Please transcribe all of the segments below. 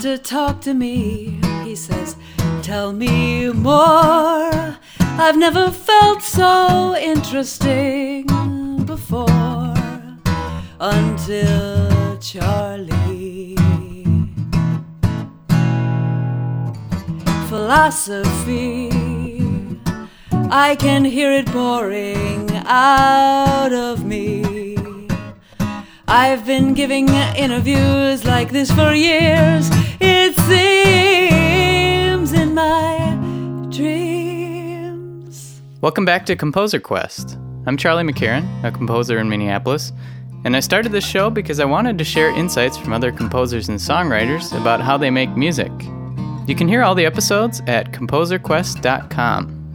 to talk to me. He says, Tell me more. I've never felt so interesting before until Charlie. Philosophy, I can hear it pouring out of me. I've been giving interviews like this for years. It seems in my dreams. Welcome back to Composer Quest. I'm Charlie McCarron, a composer in Minneapolis, and I started this show because I wanted to share insights from other composers and songwriters about how they make music. You can hear all the episodes at composerquest.com.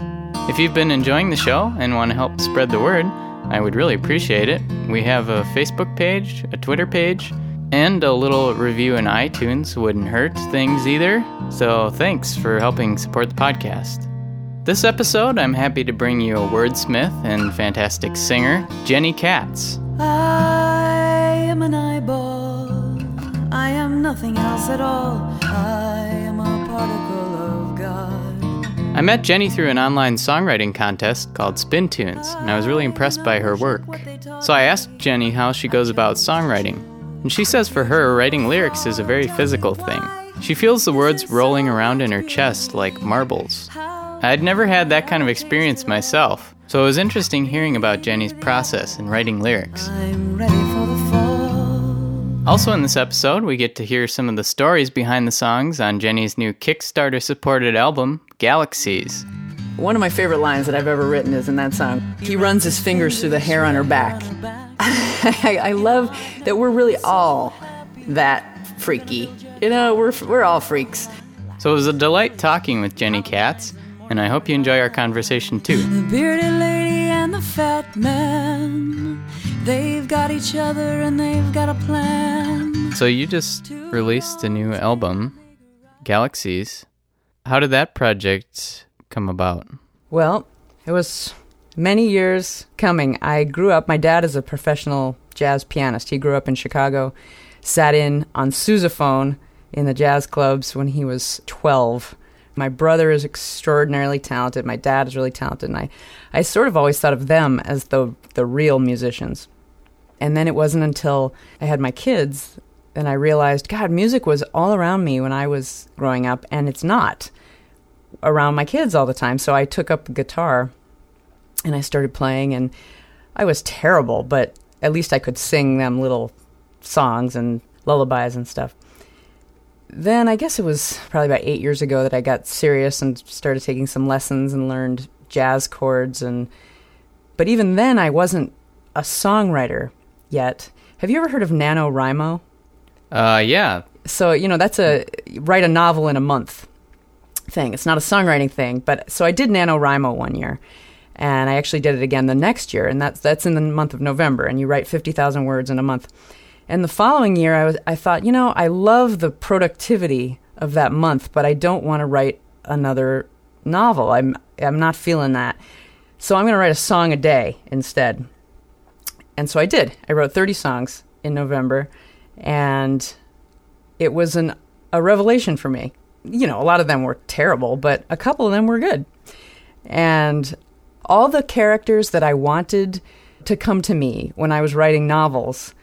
If you've been enjoying the show and want to help spread the word, I would really appreciate it. We have a Facebook page, a Twitter page, and a little review in iTunes wouldn't hurt things either. So thanks for helping support the podcast. This episode, I'm happy to bring you a wordsmith and fantastic singer, Jenny Katz. I am an eyeball. I am nothing else at all. I am a particle of God. I met Jenny through an online songwriting contest called Spin Tunes, and I was really impressed by her work. So I asked Jenny how she goes about songwriting, and she says for her, writing lyrics is a very physical thing. She feels the words rolling around in her chest like marbles. I'd never had that kind of experience myself, so it was interesting hearing about Jenny's process in writing lyrics. I'm ready for the fall. Also, in this episode, we get to hear some of the stories behind the songs on Jenny's new Kickstarter supported album, Galaxies. One of my favorite lines that I've ever written is in that song. He runs his fingers through the hair on her back. I, I love that we're really all that freaky. You know, we're, we're all freaks. So it was a delight talking with Jenny Katz, and I hope you enjoy our conversation too. The bearded lady and the fat man. They've got each other and they've got a plan. So you just released a new album, Galaxies. How did that project come about? Well, it was many years coming. I grew up, my dad is a professional jazz pianist. He grew up in Chicago, sat in on sousaphone in the jazz clubs when he was 12. My brother is extraordinarily talented. My dad is really talented. And I, I sort of always thought of them as the, the real musicians. And then it wasn't until I had my kids and I realized, God, music was all around me when I was growing up, and it's not around my kids all the time. So I took up guitar and I started playing, and I was terrible, but at least I could sing them little songs and lullabies and stuff. Then I guess it was probably about eight years ago that I got serious and started taking some lessons and learned jazz chords and but even then I wasn't a songwriter yet. Have you ever heard of NaNoWriMo? Uh, yeah. So, you know, that's a write a novel in a month thing. It's not a songwriting thing, but so I did NaNoWriMo one year. And I actually did it again the next year, and that's that's in the month of November, and you write 50,000 words in a month. And the following year, I was I thought, you know, I love the productivity of that month, but I don't want to write another novel. I'm I'm not feeling that. So I'm going to write a song a day instead. And so I did. I wrote 30 songs in November, and it was an a revelation for me. You know, a lot of them were terrible, but a couple of them were good. And all the characters that I wanted to come to me when I was writing novels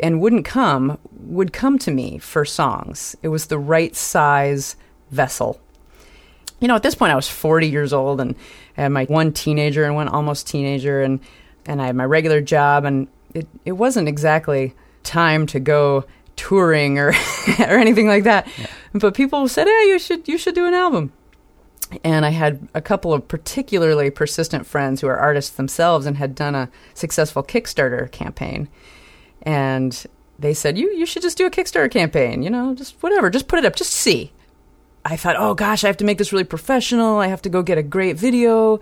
and wouldn't come would come to me for songs. It was the right size vessel. You know, at this point I was 40 years old and I had my one teenager and one almost teenager and and I had my regular job and it it wasn't exactly time to go touring or or anything like that. But people said, "Hey, you should you should do an album." And I had a couple of particularly persistent friends who are artists themselves and had done a successful Kickstarter campaign. And they said, "You you should just do a Kickstarter campaign, you know, just whatever, just put it up, just see." I thought, "Oh gosh, I have to make this really professional. I have to go get a great video."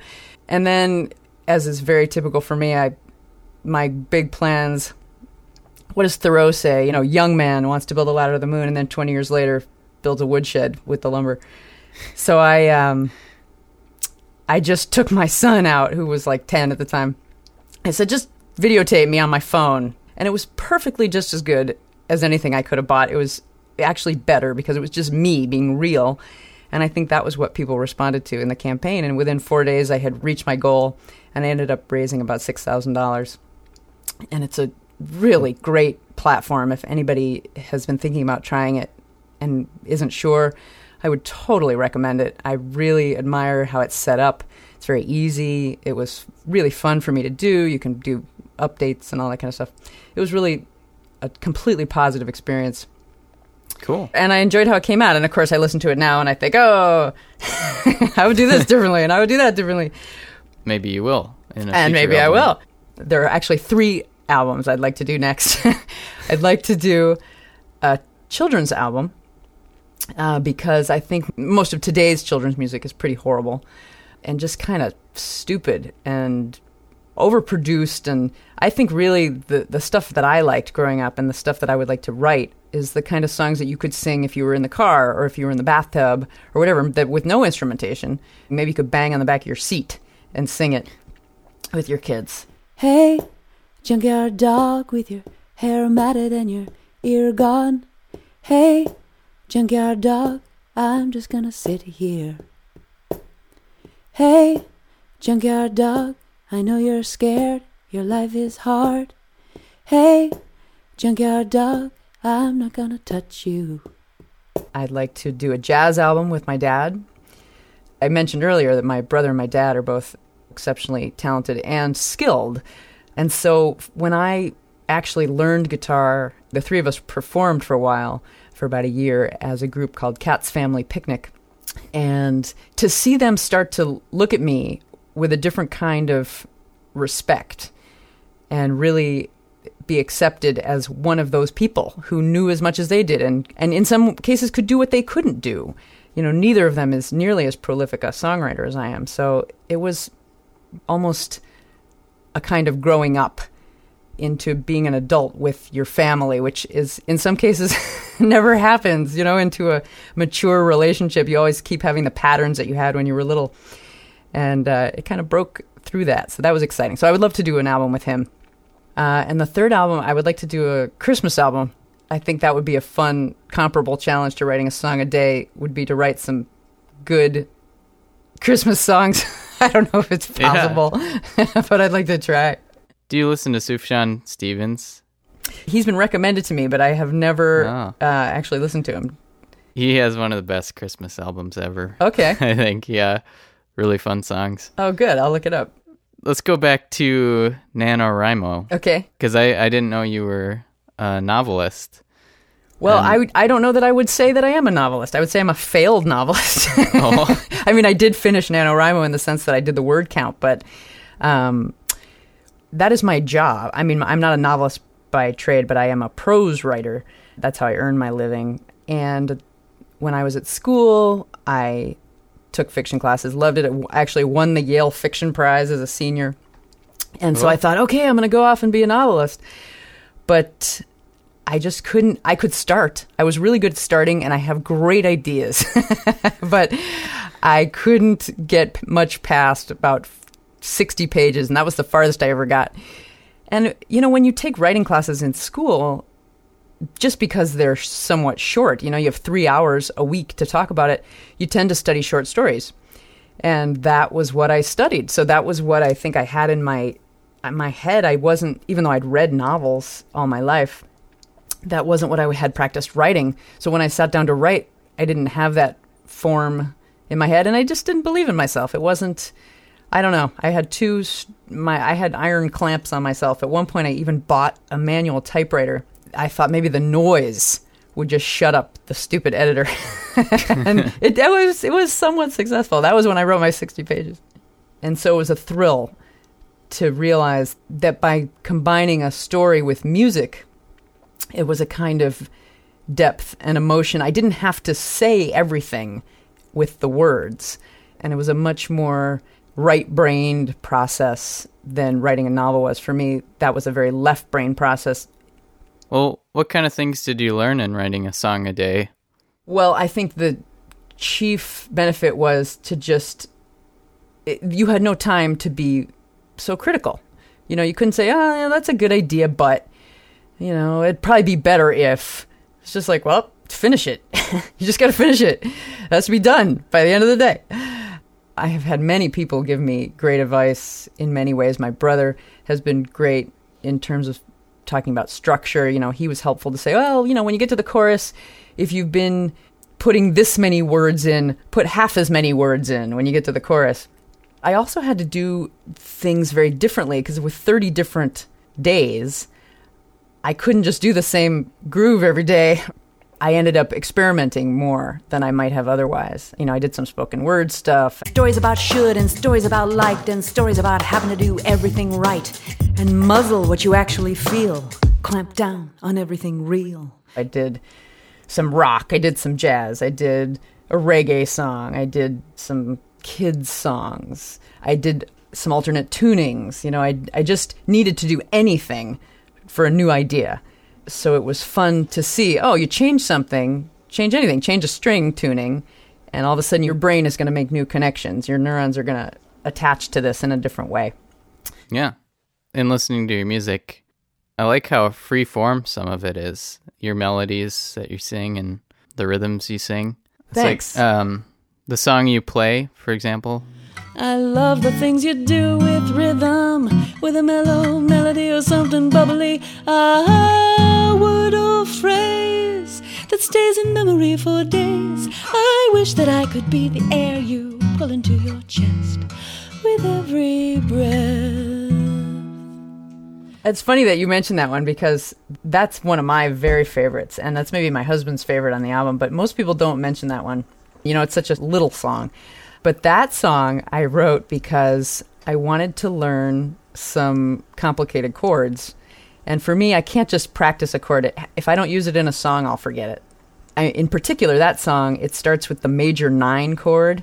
And then as is very typical for me, I my big plans what does Thoreau say? You know, young man wants to build a ladder to the moon, and then 20 years later builds a woodshed with the lumber. So I, um, I just took my son out, who was like 10 at the time. I said, just videotape me on my phone, and it was perfectly just as good as anything I could have bought. It was actually better because it was just me being real. And I think that was what people responded to in the campaign. And within four days, I had reached my goal, and I ended up raising about six thousand dollars. And it's a really great platform if anybody has been thinking about trying it and isn't sure. I would totally recommend it. I really admire how it's set up. It's very easy. It was really fun for me to do. You can do updates and all that kind of stuff. It was really a completely positive experience. Cool. And I enjoyed how it came out. And of course, I listen to it now and I think, oh, I would do this differently and I would do that differently. Maybe you will. in a And maybe I will. There are actually three albums I'd like to do next. I'd like to do a children's album uh, because I think most of today's children's music is pretty horrible and just kind of stupid and overproduced. And I think really the, the stuff that I liked growing up and the stuff that I would like to write is the kind of songs that you could sing if you were in the car or if you were in the bathtub or whatever, that with no instrumentation. Maybe you could bang on the back of your seat and sing it with your kids. Hey, junkyard dog with your hair matted and your ear gone. Hey, junkyard dog, I'm just gonna sit here. Hey, junkyard dog, I know you're scared, your life is hard. Hey, junkyard dog, I'm not gonna touch you. I'd like to do a jazz album with my dad. I mentioned earlier that my brother and my dad are both exceptionally talented and skilled. And so when I actually learned guitar, the three of us performed for a while, for about a year, as a group called Katz Family Picnic. And to see them start to look at me with a different kind of respect and really be accepted as one of those people who knew as much as they did and, and in some cases could do what they couldn't do. You know, neither of them is nearly as prolific a songwriter as I am. So it was almost a kind of growing up into being an adult with your family, which is in some cases never happens, you know, into a mature relationship. You always keep having the patterns that you had when you were little. And uh, it kind of broke through that. So that was exciting. So I would love to do an album with him. Uh, and the third album, I would like to do a Christmas album. I think that would be a fun, comparable challenge to writing a song a day, would be to write some good Christmas songs. I don't know if it's Yeah. possible, but I'd like to try. Do you listen to Sufjan Stevens? He's been recommended to me, but I have never Oh. uh, actually listened to him. He has one of the best Christmas albums ever. Okay. I think, yeah. Really fun songs. Oh, good. I'll look it up. Let's go back to NaNoWriMo Okay. because I, I didn't know you were a novelist. Well, Um, I I don't know that I would say that I am a novelist. I would say I'm a failed novelist. Oh. I mean, I did finish NaNoWriMo in the sense that I did the word count, but um, that is my job. I mean, I'm not a novelist by trade, but I am a prose writer. That's how I earn my living. And when I was at school, I took fiction classes, loved it. I actually won the Yale Fiction Prize as a senior. And so. I thought, okay, I'm going to go off and be a novelist. But I just couldn't. I could start. I was really good at starting, and I have great ideas. but I couldn't get much past about 60 pages, and that was the farthest I ever got. And, you know, when you take writing classes in school, just because they're somewhat short, you know, you have three hours a week to talk about it, you tend to study short stories. And that was what I studied. So that was what I think I had in my my head. I wasn't, even though I'd read novels all my life, that wasn't what I had practiced writing. So when I sat down to write, I didn't have that form in my head, and I just didn't believe in myself. It wasn't. I don't know. I had two. My I had iron clamps on myself. At one point, I even bought a manual typewriter. I thought maybe the noise would just shut up the stupid editor, and it, was it was somewhat successful. That was when I wrote my sixty pages, and so it was a thrill to realize that by combining a story with music, it was a kind of depth and emotion. I didn't have to say everything with the words, and it was a much more right brained process than writing a novel was. For me, that was a very left brain process. Well, what kind of things did you learn in writing a song a day? Well, I think the chief benefit was to just, it, you had no time to be so critical. You know, you couldn't say, oh, yeah, that's a good idea, but, you know, it'd probably be better if. It's just like, well, finish it. you just got to finish it. It has to be done by the end of the day. I have had many people give me great advice in many ways. My brother has been great in terms of talking about structure. You know, he was helpful to say, well, you know, when you get to the chorus, if you've been putting this many words in, put half as many words in when you get to the chorus. I also had to do things very differently because with 30 different days, I couldn't just do the same groove every day. I ended up experimenting more than I might have otherwise. You know, I did some spoken word stuff. Stories about should and stories about liked and stories about having to do everything right and muzzle what you actually feel. Clamp down on everything real. I did some rock, I did some jazz, I did a reggae song, I did some kids songs, I did some alternate tunings. You know, I I just needed to do anything for a new idea. So it was fun to see, oh, you change something, change anything, change a string tuning, and all of a sudden your brain is going to make new connections. Your neurons are going to attach to this in a different way. Yeah. In listening to your music, I like how free form some of it is. Your melodies that you sing and the rhythms you sing. It's Thanks. like um, the song you play, for example. I love the things you do with rhythm, with a mellow melody or something bubbly. A word or phrase that stays in memory for days. I wish that I could be the air you pull into your chest with every breath. It's funny that you mentioned that one because that's one of my very favorites, and that's maybe my husband's favorite on the album, but most people don't mention that one. You know, it's such a little song. But that song I wrote because I wanted to learn some complicated chords. And for me, I can't just practice a chord. If I don't use it in a song, I'll forget it. I, in particular, that song, it starts with the major nine chord.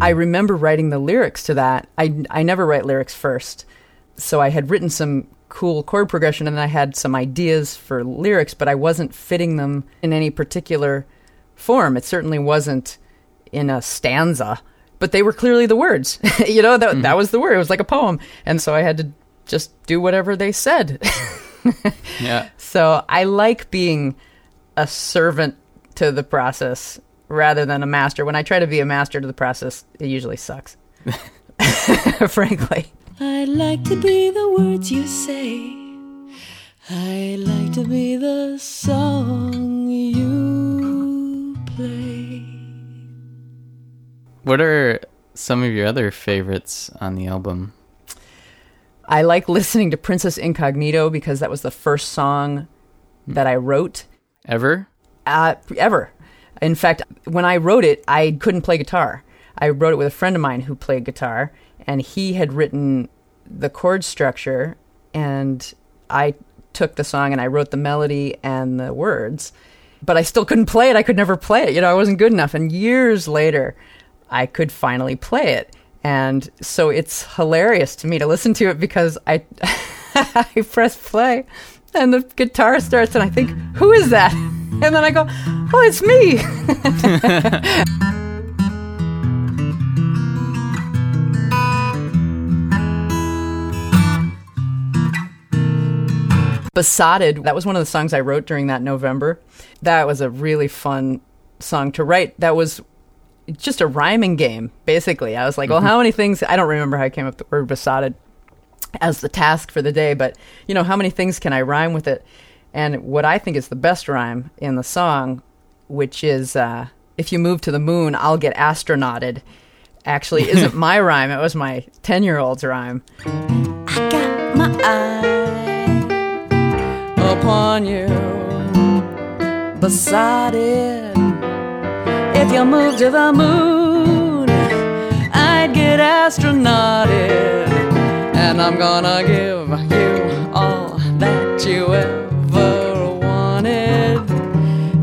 I remember writing the lyrics to that. I, I never write lyrics first. So I had written some cool chord progression and I had some ideas for lyrics, but I wasn't fitting them in any particular form. It certainly wasn't in a stanza, but they were clearly the words. you know, that, that mm-hmm. was the word. It was like a poem. And so I had to just do whatever they said. Yeah. So I like being a servant to the process rather than a master. When I try to be a master to the process, it usually sucks. Frankly. I'd like to be the words you say. I'd like to be the song you play. What are some of your other favorites on the album? I like listening to Princess Incognito because that was the first song that I wrote Ever? uh, ever. In fact, when I wrote it, I couldn't play guitar. I wrote it with a friend of mine who played guitar, and he had written the chord structure, and I took the song and I wrote the melody and the words, but I still couldn't play it. I could never play it. You know, I wasn't good enough. And years later, I could finally play it. And so it's hilarious to me to listen to it because I I press play and the guitar starts and I think, who is that? And then I go, oh, it's me. Besotted, that was one of the songs I wrote during that November. That was a really fun song to write. That was just a rhyming game, basically. I was like, well, how many things? I don't remember how I came up with the word besotted as the task for the day, but you know, how many things can I rhyme with it? And what I think is the best rhyme in the song, which is uh, if you move to the moon, I'll get astronauted, actually isn't my rhyme. It was my 10 year old's rhyme. I got my eye Upon you. besotted. If you move to the moon, I'd get astronauted. And I'm gonna give you all that you ever wanted.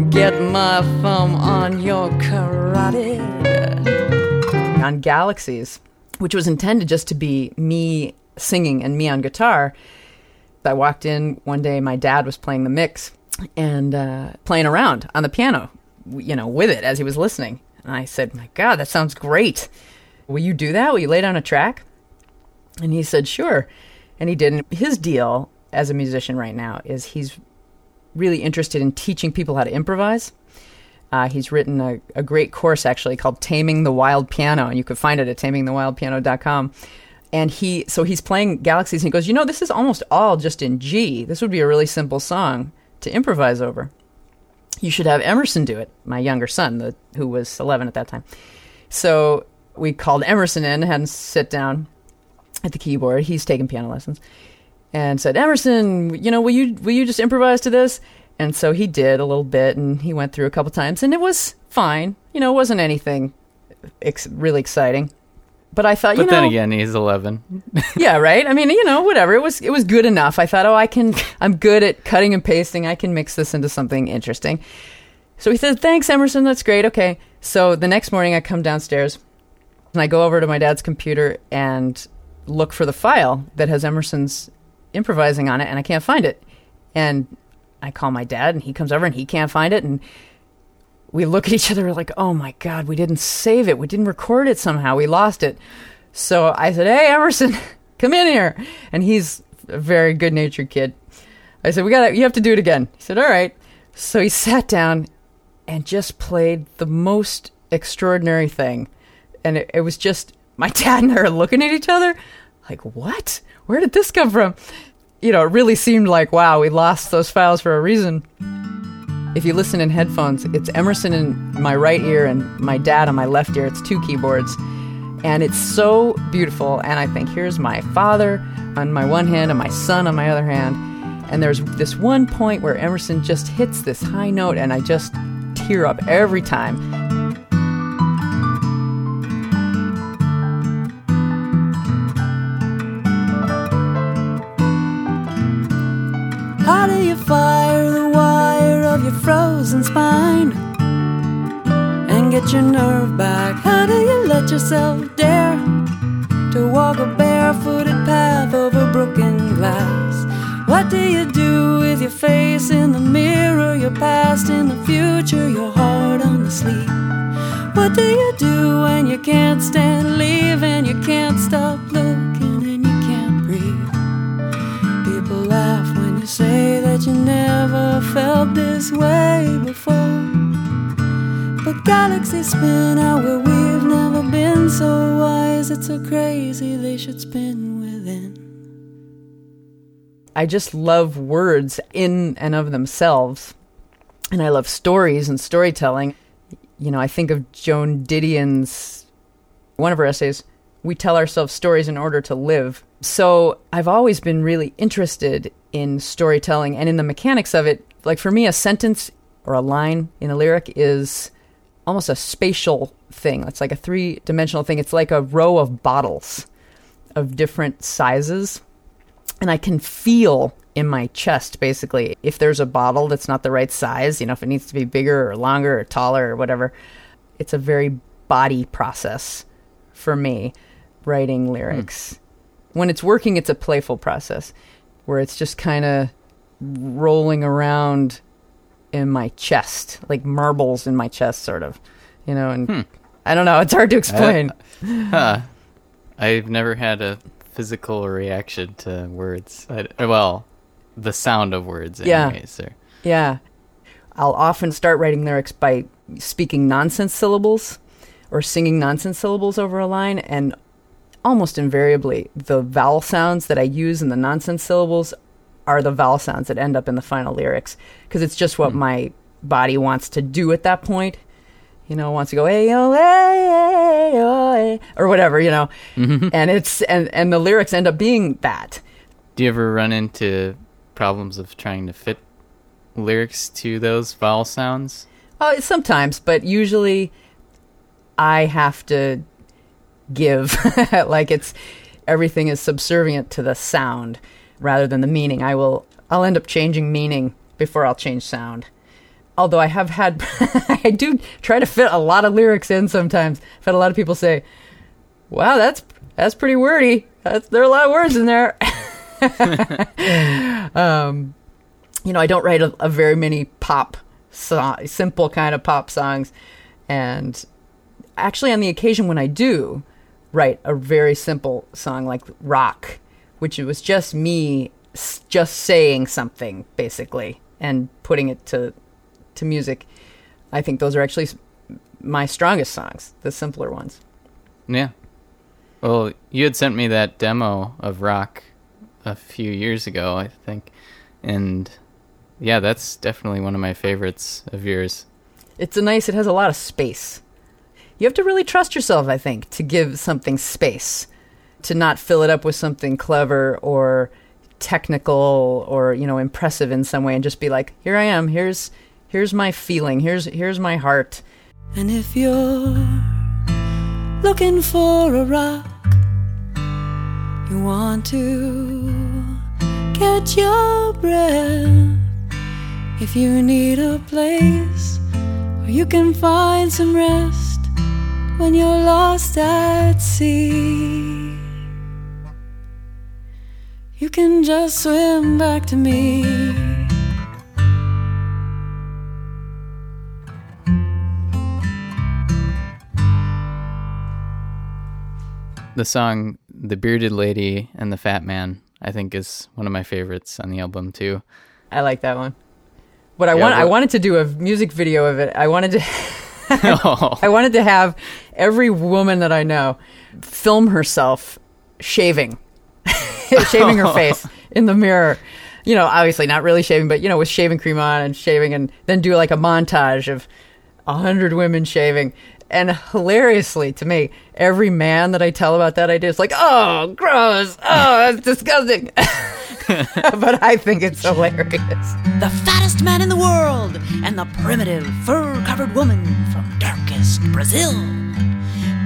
Get my thumb on your carotid. On Galaxies, which was intended just to be me singing and me on guitar, I walked in one day, my dad was playing the mix and uh, playing around on the piano, you know, with it as he was listening. And I said, My God, that sounds great. Will you do that? Will you lay down a track? And he said, sure. And he did. And his deal as a musician right now is he's really interested in teaching people how to improvise. Uh, he's written a, a great course actually called Taming the Wild Piano, and you can find it at tamingthewildpiano.com. And he, so he's playing Galaxies, and he goes, You know, this is almost all just in G. This would be a really simple song to improvise over. You should have Emerson do it, my younger son, the, who was 11 at that time. So we called Emerson in, had him sit down at the keyboard. He's taking piano lessons, and said, "Emerson, you know, will you will you just improvise to this?" And so he did a little bit, and he went through a couple times, and it was fine. You know, it wasn't anything ex- really exciting. But I thought, But you know, then again, he's 11. yeah, right. I mean, you know, whatever. It was it was good enough. I thought, oh, I can. I'm good at cutting and pasting. I can mix this into something interesting. So he said, "Thanks, Emerson. That's great. Okay." So the next morning, I come downstairs and I go over to my dad's computer and look for the file that has Emerson's improvising on it, and I can't find it. And I call my dad, and he comes over and he can't find it, and we look at each other like, "Oh my god, we didn't save it. We didn't record it somehow. We lost it." So I said, "Hey, Emerson, come in here." And he's a very good-natured kid. I said, "We got to you have to do it again." He said, "All right." So he sat down and just played the most extraordinary thing. And it, it was just my dad and I looking at each other like, "What? Where did this come from?" You know, it really seemed like, "Wow, we lost those files for a reason." If you listen in headphones, it's Emerson in my right ear and my dad on my left ear. It's two keyboards. And it's so beautiful. And I think here's my father on my one hand and my son on my other hand. And there's this one point where Emerson just hits this high note, and I just tear up every time. Frozen spine and get your nerve back? How do you let yourself dare to walk a barefooted path over broken glass? What do you do with your face in the mirror, your past in the future, your heart on the sleeve? What do you do when you can't stand leaving, you can't stop you never felt this way before. But galaxies spin out where we've never been so wise. It's so crazy they should spin within. I just love words in and of themselves. And I love stories and storytelling. You know, I think of Joan Didion's, one of her essays, We Tell Ourselves Stories in Order to Live. So I've always been really interested in storytelling and in the mechanics of it. Like for me, a sentence or a line in a lyric is almost a spatial thing. It's like a three dimensional thing. It's like a row of bottles of different sizes and I can feel in my chest basically if there's a bottle that's not the right size, you know, if it needs to be bigger or longer or taller or whatever. It's a very body process for me writing lyrics. Hmm. When it's working, it's a playful process where it's just kind of rolling around in my chest, like marbles in my chest, sort of, you know, and hmm. I don't know, it's hard to explain. Uh, huh. I've never had a physical reaction to words. I, well, the sound of words, Yeah. anyways. Or, Yeah. I'll often start writing lyrics by speaking nonsense syllables or singing nonsense syllables over a line, and almost invariably, the vowel sounds that I use in the nonsense syllables are the vowel sounds that end up in the final lyrics because it's just what hmm. my body wants to do at that point. You know, wants to go hey oh oh, or whatever, you know, mm-hmm. and it's and and the lyrics end up being that. do you ever run into problems of trying to fit lyrics to those vowel sounds? Oh, sometimes, but usually I have to give. like it's everything is subservient to the sound rather than the meaning. I will I'll end up changing meaning before I'll change sound. Although I have had I do try to fit a lot of lyrics in sometimes. I've had a lot of people say, "Wow, that's that's pretty wordy. That's, there are a lot of words in there." um, you know, I don't write a, a very many pop, so, simple kind of pop songs, and actually, on the occasion when I do write a very simple song like "Rock," which it was just me s- just saying something basically and putting it to to music, I think those are actually my strongest songs, the simpler ones. Yeah. Well, you had sent me that demo of rock a few years ago, I think, and yeah, that's definitely one of my favorites of yours. It's a nice. It has a lot of space. You have to really trust yourself, I think, to give something space, to not fill it up with something clever or technical or you know impressive in some way, and just be like, "Here I am. Here's here's my feeling. Here's here's my heart." And if you're looking for a rock, you want to catch your breath. If you need a place where you can find some rest when you're lost at sea, you can just swim back to me. The song "The Bearded Lady and the Fat Man" I think is one of my favorites on the album too. I like that one. But I Yeah, want I wanted to do a music video of it. I wanted to oh, I wanted to have every woman that I know film herself shaving, shaving her face in the mirror. You know, obviously not really shaving, but you know, with shaving cream on and shaving, and then do like a montage of a hundred women shaving. And hilariously to me, every man that I tell about that idea is like, "Oh, gross! Oh, that's disgusting." but I think it's hilarious. the fattest man in the world, and the primitive fur covered woman from darkest Brazil.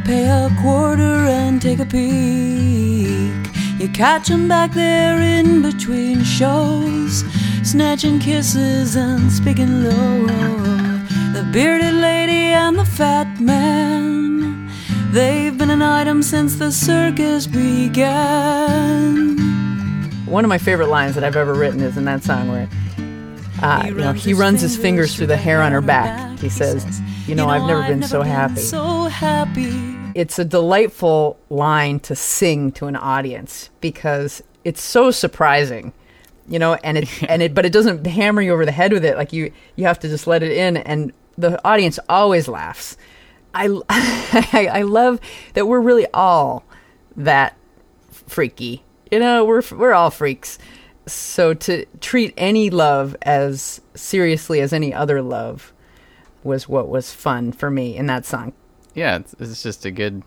Pay a quarter and take a peek. You catch 'em back there in between shows, snatching kisses and speaking low. The bearded lady and the fat man, they've been an item since the circus began. One of my favorite lines that I've ever written is in that song where, uh, you know, he runs his fingers through the hair on her back. He says, "You know, I've never been so happy." So happy. It's a delightful line to sing to an audience because it's so surprising, you know, and it and it, but it doesn't hammer you over the head with it. Like you, you have to just let it in, and the audience always laughs. I, I, I love that we're really all that freaky. You know, we're we're all freaks. So to treat any love as seriously as any other love was what was fun for me in that song. yeah, it's, it's just a good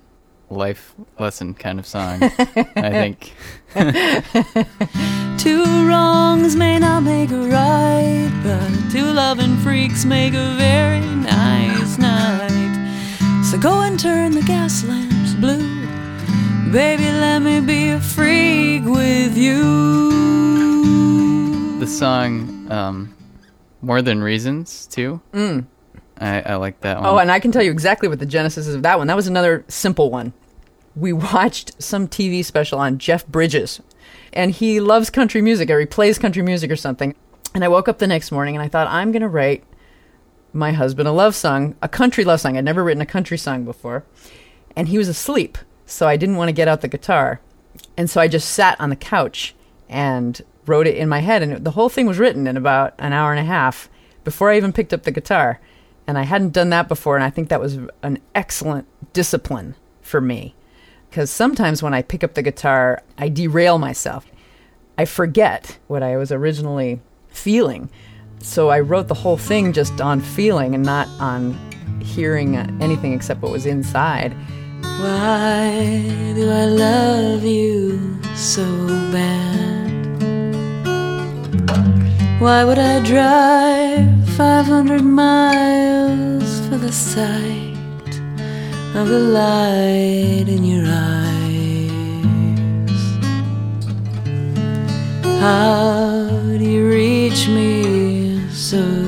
life lesson kind of song. I think. Two wrongs may not make a right, but two loving freaks make a very nice night. So go and turn the gas lamps blue. Baby, let me be a freak with you. The song um, "More Than Reasons" too. Mm. I, I like that one. Oh, and I can tell you exactly what the genesis is of that one. That was another simple one. We watched some TV special on Jeff Bridges, and he loves country music, or he plays country music or something. And I woke up the next morning and I thought, I'm going to write my husband a love song, a country love song. I'd never written a country song before. And he was asleep, so I didn't want to get out the guitar. And so I just sat on the couch and wrote it in my head. And the whole thing was written in about an hour and a half before I even picked up the guitar. And I hadn't done that before. And I think that was an excellent discipline for me. Because sometimes when I pick up the guitar, I derail myself. I forget what I was originally feeling. So I wrote the whole thing just on feeling and not on hearing anything except what was inside. Why do I love you so bad? Why would I drive 500 miles for the sight of the light in your eyes? How do you reach me so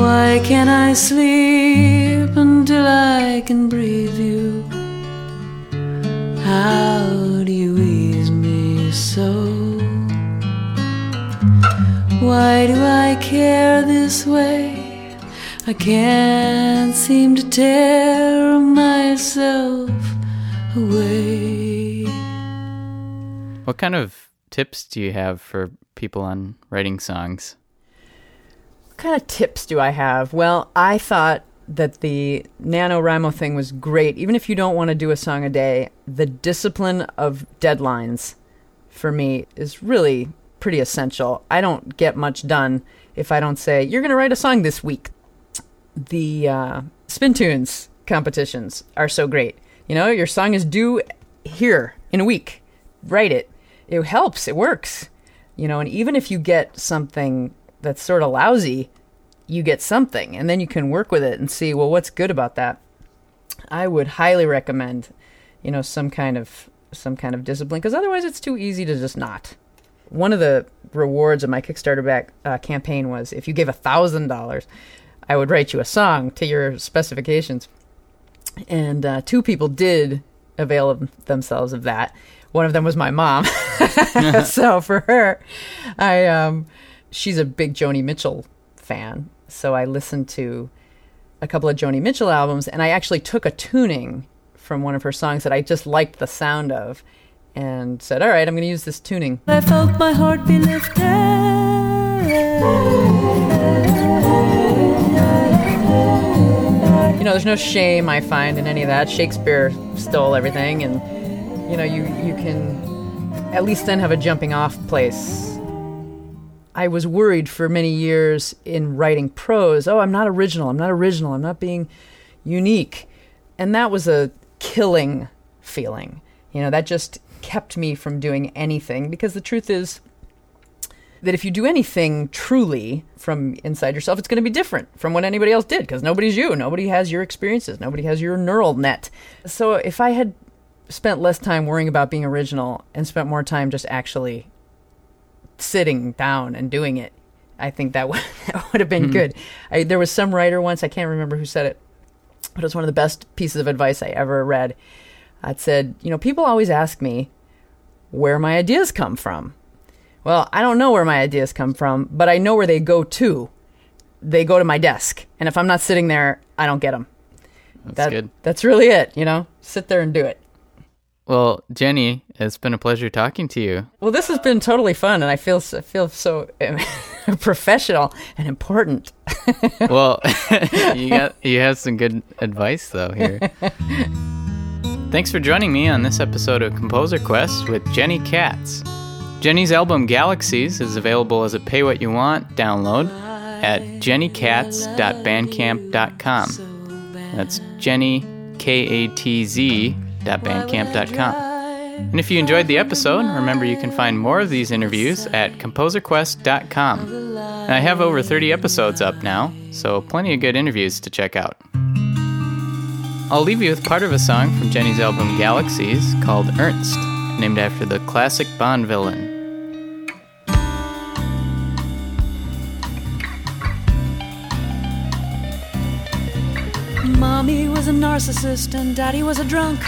Why can't I sleep until I can breathe you? How do you ease me so? Why do I care this way? I can't seem to tear myself away. What kind of tips do you have for people on writing songs? Kind of tips do I have? Well, I thought that the NaNoWriMo thing was great. Even if you don't want to do a song a day, the discipline of deadlines for me is really pretty essential. I don't get much done if I don't say, you're going to write a song this week. The uh, Spin Tunes competitions are so great. You know, your song is due here in a week. Write it. It helps. It works. You know, and even if you get something that's sort of lousy, you get something and then you can work with it and see, well, what's good about that? I would highly recommend, you know, some kind of some kind of discipline because otherwise it's too easy to just not. One of the rewards of my Kickstarter back uh, campaign was if you gave a thousand dollars, I would write you a song to your specifications. And uh, two people did avail of themselves of that. One of them was my mom. so for her, I um, she's a big Joni Mitchell fan. So I listened to a couple of Joni Mitchell albums, and I actually took a tuning from one of her songs that I just liked the sound of, and said, "All right, I'm going to use this tuning." I felt my heart be lifted. You know, there's no shame I find in any of that. Shakespeare stole everything, and you know, you you can at least then have a jumping off place. I was worried for many years in writing prose. Oh, I'm not original. I'm not original. I'm not being unique, and that was a killing feeling. You know, that just kept me from doing anything because the truth is that if you do anything truly from inside yourself, it's going to be different from what anybody else did because nobody's you. Nobody has your experiences. Nobody has your neural net. So if I had spent less time worrying about being original and spent more time just actually sitting down and doing it, I think that would, that would have been mm-hmm. good. I, there was some writer once, I can't remember who said it, but it was one of the best pieces of advice I ever read. It said, You know, people always ask me where my ideas come from. Well, I don't know where my ideas come from, but I know where they go to. They go to my desk. And if I'm not sitting there, I don't get them. That's that, good. That's really it, you know? Sit there and do it. Well, Jenny, it's been a pleasure talking to you. Well, this has been totally fun, and I feel I feel so um, professional and important. well, you got you have some good advice though here. Thanks for joining me on this episode of Composer Quest with Jenny Katz. Jenny's album Galaxies is available as a pay what you want download at jennykatz.bandcamp.com. That's Jenny K A T Z composerquest.bandcamp.com. And if you enjoyed the episode, remember you can find more of these interviews at composerquest.com. And I have over 30 episodes up now, so plenty of good interviews to check out. I'll leave you with part of a song from Jenny's album Galaxies called Ernst, named after the classic Bond villain. Mommy was a narcissist and daddy was a drunk.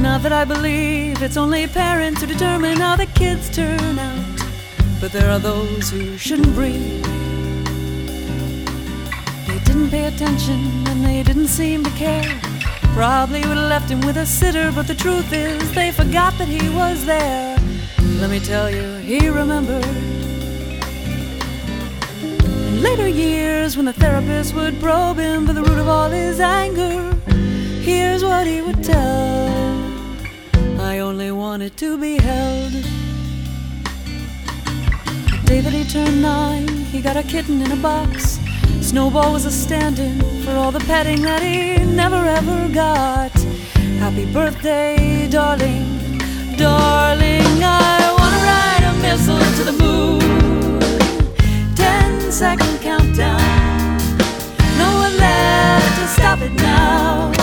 Not that I believe it's only parents who determine how the kids turn out. But there are those who shouldn't breathe. They didn't pay attention and they didn't seem to care. Probably would have left him with a sitter, but the truth is they forgot that he was there. Let me tell you, he remembered. In later years, when the therapist would probe him for the root of all his anger, here's what he would tell. I only wanted to be held. The day that he turned nine, he got a kitten in a box. Snowball was a stand in for all the petting that he never ever got. Happy birthday, darling, darling. I wanna ride a missile to the moon. Ten second countdown. No one left to stop it now.